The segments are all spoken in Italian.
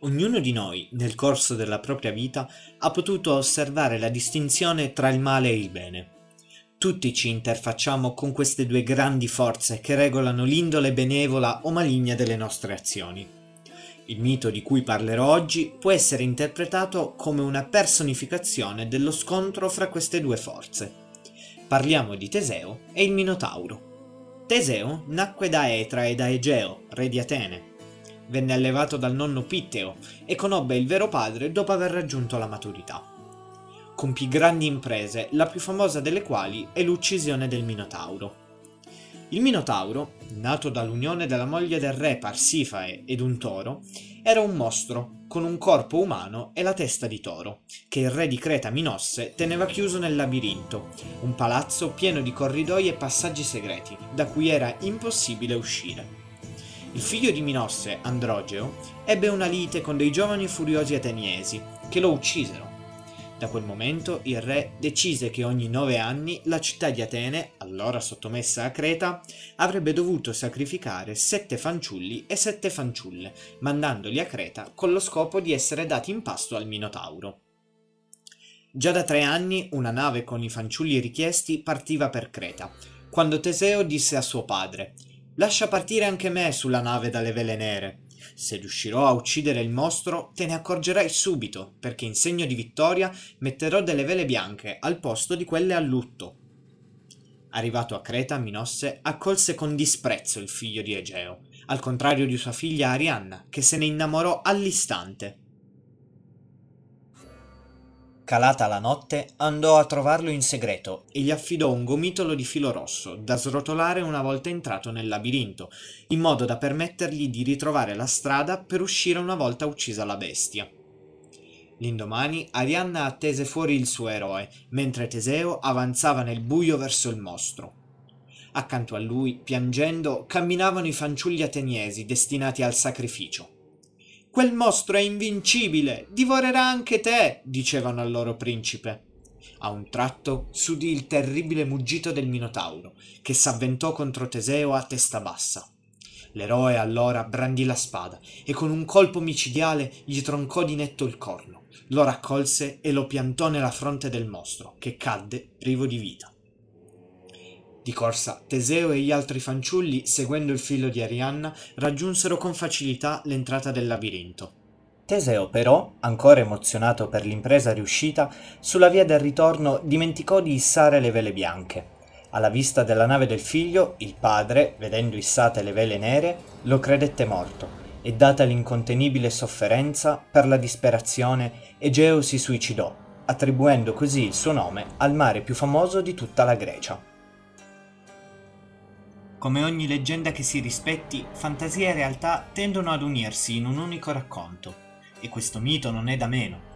Ognuno di noi, nel corso della propria vita, ha potuto osservare la distinzione tra il male e il bene. Tutti ci interfacciamo con queste due grandi forze che regolano l'indole benevola o maligna delle nostre azioni. Il mito di cui parlerò oggi può essere interpretato come una personificazione dello scontro fra queste due forze. Parliamo di Teseo e il Minotauro. Teseo nacque da Etra e da Egeo, re di Atene. Venne allevato dal nonno Pitteo e conobbe il vero padre dopo aver raggiunto la maturità. Compì grandi imprese, la più famosa delle quali è l'uccisione del Minotauro. Il Minotauro, nato dall'unione della moglie del re Parsifae ed un toro, era un mostro con un corpo umano e la testa di toro, che il re di Creta Minosse teneva chiuso nel labirinto, un palazzo pieno di corridoi e passaggi segreti, da cui era impossibile uscire. Il figlio di Minosse, Androgeo, ebbe una lite con dei giovani furiosi ateniesi, che lo uccisero da quel momento il re decise che ogni nove anni la città di Atene, allora sottomessa a Creta, avrebbe dovuto sacrificare sette fanciulli e sette fanciulle, mandandoli a Creta con lo scopo di essere dati in pasto al Minotauro. Già da tre anni una nave con i fanciulli richiesti partiva per Creta, quando Teseo disse a suo padre Lascia partire anche me sulla nave dalle vele nere. Se riuscirò a uccidere il mostro, te ne accorgerai subito, perché in segno di vittoria metterò delle vele bianche al posto di quelle a lutto. Arrivato a Creta, Minosse accolse con disprezzo il figlio di Egeo, al contrario di sua figlia Arianna, che se ne innamorò all'istante. Calata la notte, andò a trovarlo in segreto e gli affidò un gomitolo di filo rosso da srotolare una volta entrato nel labirinto, in modo da permettergli di ritrovare la strada per uscire una volta uccisa la bestia. L'indomani Arianna attese fuori il suo eroe, mentre Teseo avanzava nel buio verso il mostro. Accanto a lui, piangendo, camminavano i fanciulli ateniesi destinati al sacrificio. Quel mostro è invincibile, divorerà anche te, dicevano al loro principe. A un tratto s'udì il terribile muggito del Minotauro, che s'avventò contro Teseo a testa bassa. L'eroe allora brandì la spada e con un colpo micidiale gli troncò di netto il corno, lo raccolse e lo piantò nella fronte del mostro, che cadde privo di vita. Di corsa, Teseo e gli altri fanciulli, seguendo il filo di Arianna, raggiunsero con facilità l'entrata del labirinto. Teseo però, ancora emozionato per l'impresa riuscita, sulla via del ritorno dimenticò di issare le vele bianche. Alla vista della nave del figlio, il padre, vedendo issate le vele nere, lo credette morto e data l'incontenibile sofferenza per la disperazione, Egeo si suicidò, attribuendo così il suo nome al mare più famoso di tutta la Grecia. Come ogni leggenda che si rispetti, fantasia e realtà tendono ad unirsi in un unico racconto, e questo mito non è da meno.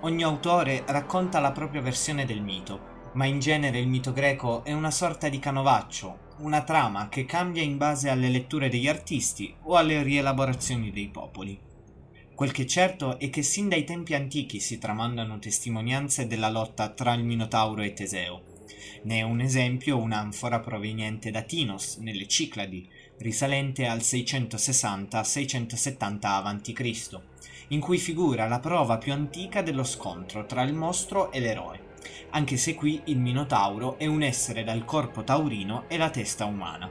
Ogni autore racconta la propria versione del mito, ma in genere il mito greco è una sorta di canovaccio, una trama che cambia in base alle letture degli artisti o alle rielaborazioni dei popoli. Quel che è certo è che sin dai tempi antichi si tramandano testimonianze della lotta tra il Minotauro e Teseo, ne è un esempio un'anfora proveniente da Tinos, nelle Cicladi, risalente al 660-670 a.C., in cui figura la prova più antica dello scontro tra il mostro e l'eroe, anche se qui il Minotauro è un essere dal corpo taurino e la testa umana.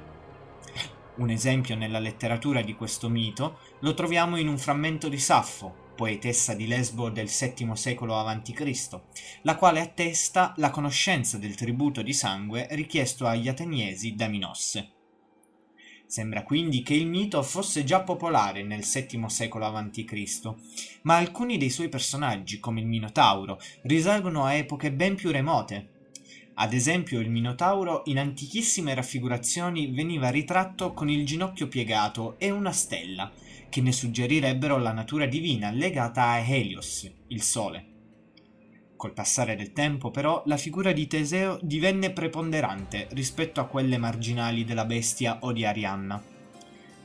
Un esempio nella letteratura di questo mito lo troviamo in un frammento di Saffo, poetessa di Lesbo del VII secolo a.C., la quale attesta la conoscenza del tributo di sangue richiesto agli ateniesi da Minosse. Sembra quindi che il mito fosse già popolare nel VII secolo a.C., ma alcuni dei suoi personaggi, come il Minotauro, risalgono a epoche ben più remote. Ad esempio, il Minotauro in antichissime raffigurazioni veniva ritratto con il ginocchio piegato e una stella, che ne suggerirebbero la natura divina legata a Helios, il Sole. Col passare del tempo, però, la figura di Teseo divenne preponderante rispetto a quelle marginali della bestia o di Arianna.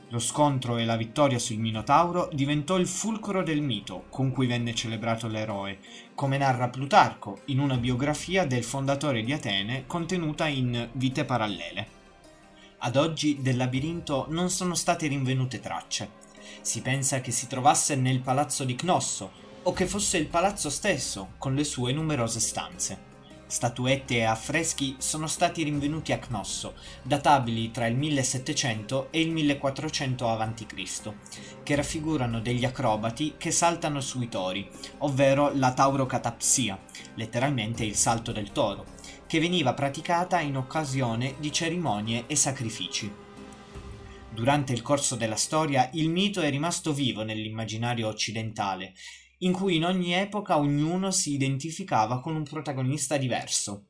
Lo scontro e la vittoria sul Minotauro diventò il fulcro del mito con cui venne celebrato l'eroe, come narra Plutarco in una biografia del fondatore di Atene contenuta in Vite parallele. Ad oggi del labirinto non sono state rinvenute tracce, Si pensa che si trovasse nel palazzo di Cnosso, o che fosse il palazzo stesso, con le sue numerose stanze. Statuette e affreschi sono stati rinvenuti a Cnosso, databili tra il 1700 e il 1400 a.C., che raffigurano degli acrobati che saltano sui tori, ovvero la taurocatapsia, letteralmente il salto del toro, che veniva praticata in occasione di cerimonie e sacrifici. Durante il corso della storia il mito è rimasto vivo nell'immaginario occidentale in cui in ogni epoca ognuno si identificava con un protagonista diverso.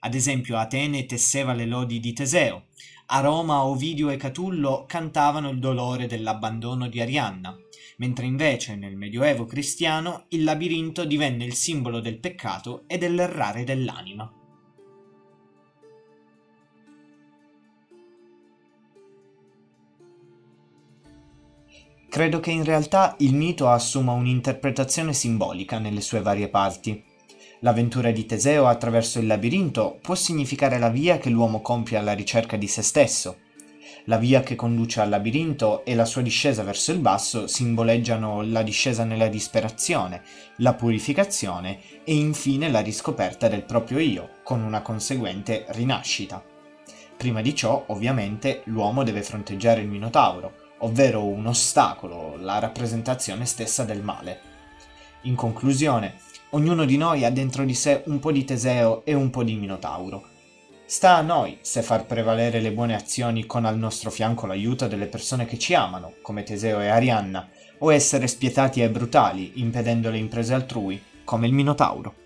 Ad esempio Atene tesseva le lodi di Teseo, a Roma Ovidio e Catullo cantavano il dolore dell'abbandono di Arianna, mentre invece nel Medioevo cristiano il labirinto divenne il simbolo del peccato e dell'errare dell'anima. Credo che in realtà il mito assuma un'interpretazione simbolica nelle sue varie parti. L'avventura di Teseo attraverso il labirinto può significare la via che l'uomo compie alla ricerca di se stesso. La via che conduce al labirinto e la sua discesa verso il basso simboleggiano la discesa nella disperazione, la purificazione e infine la riscoperta del proprio io, con una conseguente rinascita. Prima di ciò, ovviamente, l'uomo deve fronteggiare il Minotauro, ovvero un ostacolo, la rappresentazione stessa del male. In conclusione, ognuno di noi ha dentro di sé un po' di Teseo e un po' di Minotauro. Sta a noi se far prevalere le buone azioni con al nostro fianco l'aiuto delle persone che ci amano, come Teseo e Arianna, o essere spietati e brutali, impedendo le imprese altrui, come il Minotauro.